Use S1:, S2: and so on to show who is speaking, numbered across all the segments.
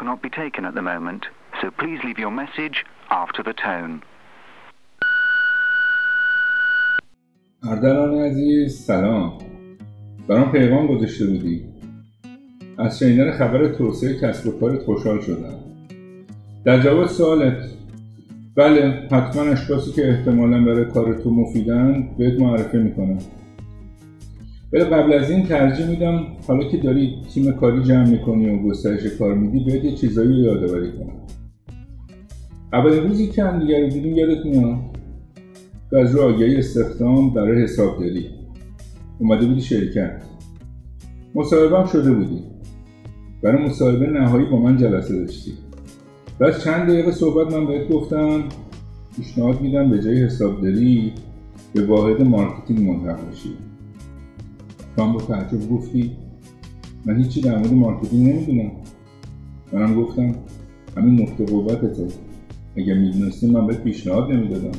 S1: cannot be taken at the moment, so please leave your message after the tone.
S2: اردلان عزیز سلام برام پیغام گذاشته بودی. از شنیدن خبر توسعه کسب و کارت خوشحال شدم. در جواب سوالت بله حتما اشخاصی که احتمالا برای کار تو مفیدن بهت معرفی می‌کنم. ولی قبل از این ترجیح میدم حالا که داری تیم کاری جمع می‌کنی و گسترش کار میدی بهت یه چیزایی رو یادآوری کنم. اولین روزی که هم دیگر دیدیم یادت میاد؟ تو از رو آگهی استخدام برای حسابداری. اومده بودی شرکت. مصاحبه شده بودی. برای مصاحبه نهایی با من جلسه داشتی. بعد چند دقیقه صحبت من بهت گفتم پیشنهاد میدم به جای حسابداری به واحد marketing ملحق بشی. تو هم با تعجب گفتی؟ من هیچی در مورد marketing نمی‌دونم. منم گفتم همین نقطه قوتته. اگر می‌دونستی من بهت پیشنهاد نمی‌دادم.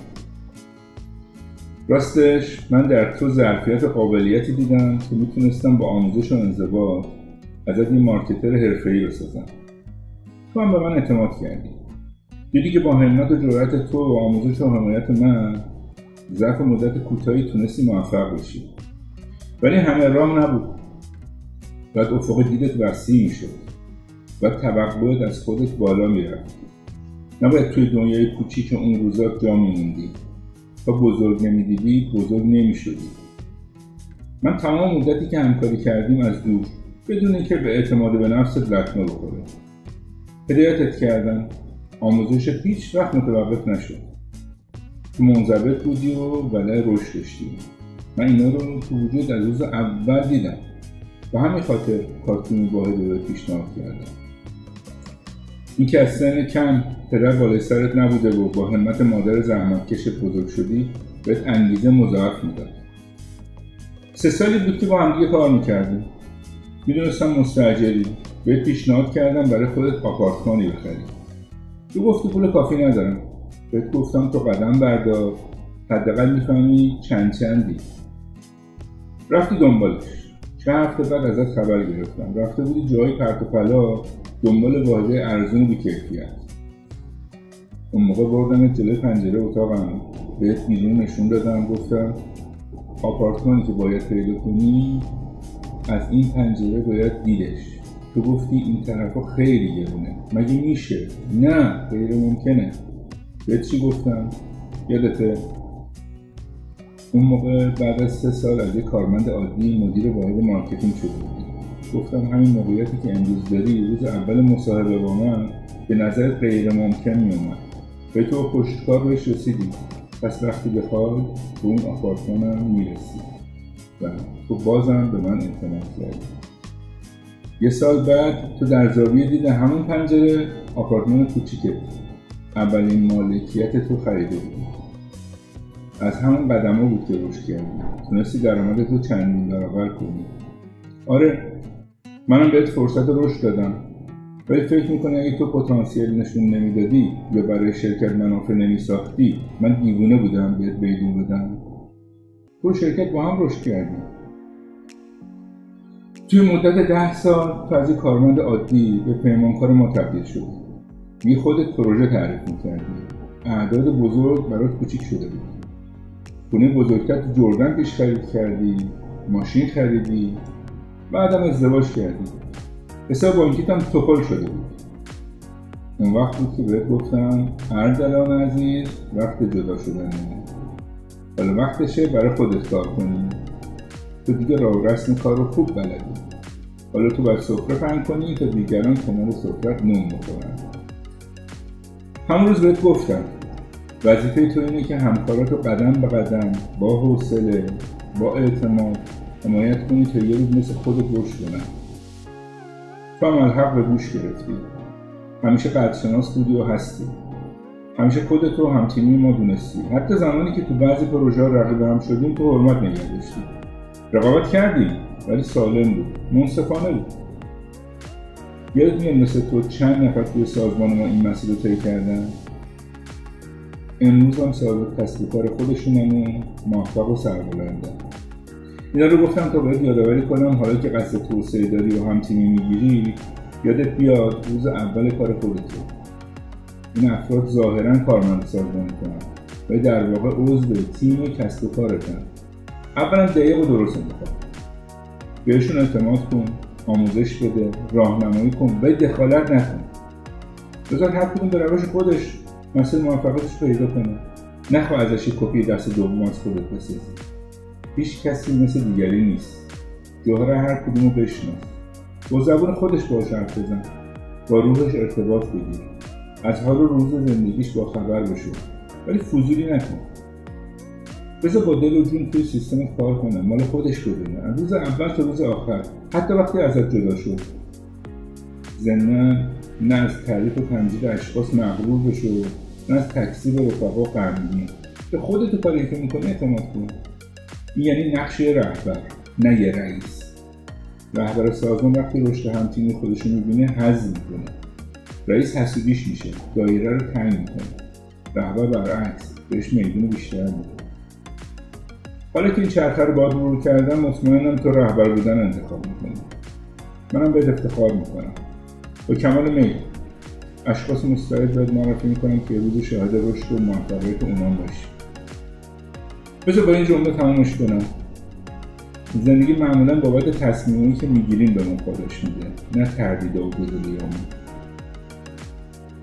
S2: راستش من در تو ظرفیت قابلیتی دیدم که می‌تونستم با آموزش و انضباط ازت این مارکتر حرفه‌ای بسازم. تو هم به من اعتماد کردی. دیدی که با همت و جرأت تو و آموزش و حمایت من ظرف مدت کوتاهی تونستی موفق بشی. ولی همه راه نبود. باید افق دیدت وسیع می‌شد و توقعت از خودت بالا می‌رفت. نباید توی دنیای کوچیک اون روزا جا میموندی. تا بزرگ نمی‌دیدی بزرگ نمی‌شدی. من تمام مدتی که همکاری کردیم از دور بدون اینکه به اعتماد به نفست لطمه بخوره. هدایتت کردم. آموزشت هیچ وقت متوقف نشد. تو منضبط بودی و ولای رشد داشتی. من اینا رو تو وجود از روز اول دیدم. به همین خاطر کارتون واحد رو پیشنهاد کردم. اینکه از سن کم پدر بالای سرت نبوده و با همت مادر زحمتکش بزرگ شدی بهت انگیزه مضاعف می‌داد. سه سالی بود که با همدیگه کار می‌کردیم. می‌دونستم مستجری بهت پیشنهاد کردم برای خودت آپارتمانی بخری. تو گفتی پول کافی ندارم. بهت گفتم تو قدم بردار. حداقل می‌فهمی چند چندی. رفتی دنبالش چه هفته بعد ازت خبر گرفتم. رفته بودی جایی پرت و پلا دنبال واحده ارزون بی کیفیت. اون موقع بردم جلوی پنجره اتاقم. بهت بیرون نشون دادم. گفتم آپارتمانی که باید پیدا کنی از این پنجره باید دیدش. تو گفتی این طرفا خیلی گرونه. مگه میشه؟ نه غیر ممکنه. بهت چی گفتم؟ یادته؟ اون موقع بعد از سه سال از یک کارمند عادی مدیر واحد marketing شده بودی گفتم همین موقعیتی که امروز داری روز اول مصاحبه با من به نظر غیر ممکن می اومد با پشتکار بهش رسیدی پس وقتی بخواد به اون آپارتمانم می‌رسی. و تو بازم به من اعتماد کردی. یه سال بعد تو در زاویه دید همون پنجره آپارتمان کوچیکه. اولین مالکیت تو خریده بودی. از همون قدم بود که روش کردی تونستی درآمد تو چندین برابر کنی. آره منم بهت فرصت رشد دادم. ولی فکر می‌کنی اگه تو پتانسیل نشون نمی‌دادی یا برای شرکت منافع نمیساختی من دیوونه بودم بهت بیدون بدم؟ تو شرکت با هم رشد کردی. توی مدت ده سال تو از کارمند عادی به پیمانکار ما تبدیل شد یه خودت پروژه تعریف می‌کردی. اعداد بزرگ برات کوچیک شده بود. خونه بزرگتر تو جردن پیش خرید کردی ماشین خریدی بعدم ازدواج کردی. حساب بانکیت هم توپل شده بود. اون وقت بود که بهت گفتم اردلان عزیز وقت جدا شدن حالا وقتشه برای خودت کار کنی. تو دیگه راه رسم کار رو خوب بلدی. حالا تو باید سفره پهن کنی تا دیگران کنار سفرت نون بخورن. همون روز بهت گفتم وظیفه تو اینه که همکارات رو قدم به قدم با حوصله با اعتماد حمایت کنی تا یه روز مثل خودت رشد کنن تو هم الحق به گوش گرفتی. همیشه قدرشناس بودی و هستی. همیشه خودت رو همتیمی ما دونستی. حتی زمانی که تو بعضی پروژه رقیب هم شدیم تو حرمت نگه رقابت کردیم ولی سالم بود. منصفانه بود. یادت میاد مثل تو چند نفر توی سازمان ما این مسیر رو طی کردن؟ امروز هم کسب کار خودشونن موفق و سربلندن اینا رو گفتم تا باید یادآوری کنم حالا که قصد توسعه داری و همتیمی می‌گیری یادت بیاد روز اول کار خودتو این افراد ظاهرا کارمند سازمان کنن و در واقع عضو تیم کسب و کارتن. اولا دقیق و درست انتخاب بهشون اعتماد کن آموزش بده راهنمایی کن و دخالت نکن. بذار هر کدوم به روش خودش مثل موفقیتش پیدا کنه نخوا ازش کپی دست دوم از خودت بسازی. هیچ کسی مثل دیگری نیست. جوهر هر کدوم رو بشناس. با زبون خودش باش حرف بزن. با روحش ارتباط بگیر. از حال و روز زندگیش با خبر بشو. ولی فضولی نکن. بذار با دل و جون توی سیستم کار کنه مال خودش بدونه از روز اول تا روز آخر. حتی وقتی ازت جدا شد. نه از تعریف و تمجید اشخاص مغرور بشو نه از تکسیب رفقا غمگین به خودت کاری که می‌کنی اعتماد کن. این یعنی نقش رهبر نه یه رئیس. رهبر سازمان وقتی رشد همتیمی خودش رو می‌بینه حض می‌کنه. رئیس حسودیش میشه دایره رو تنگ می‌کنه. رهبر برعکس بهش میدون بیشتر میده. حالا که این چرخه رو باید مرور کردم مطمئنم تو رهبر بودن انتخاب می‌کنی. منم بهت افتخار می‌کنم. با کمال میل. اشخاص مستعد باید معرفی می‌کنم که روز شاهد رشد و موفقیت اونام باشی. بذار با این جمله تمامش کنم. زندگی معمولا بابت تصمیمایی که می‌گیریم به ما پاداش میده نه تردید و گذلیامون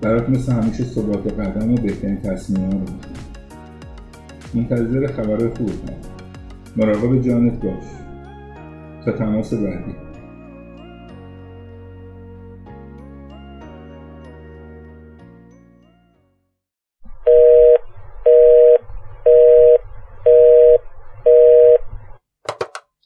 S2: برات مثل همیشه ثبات قدم و بهترین تصمیم ها رو منتظر خبرهای خوب مراقب جانت باش. تا تماس بعدی.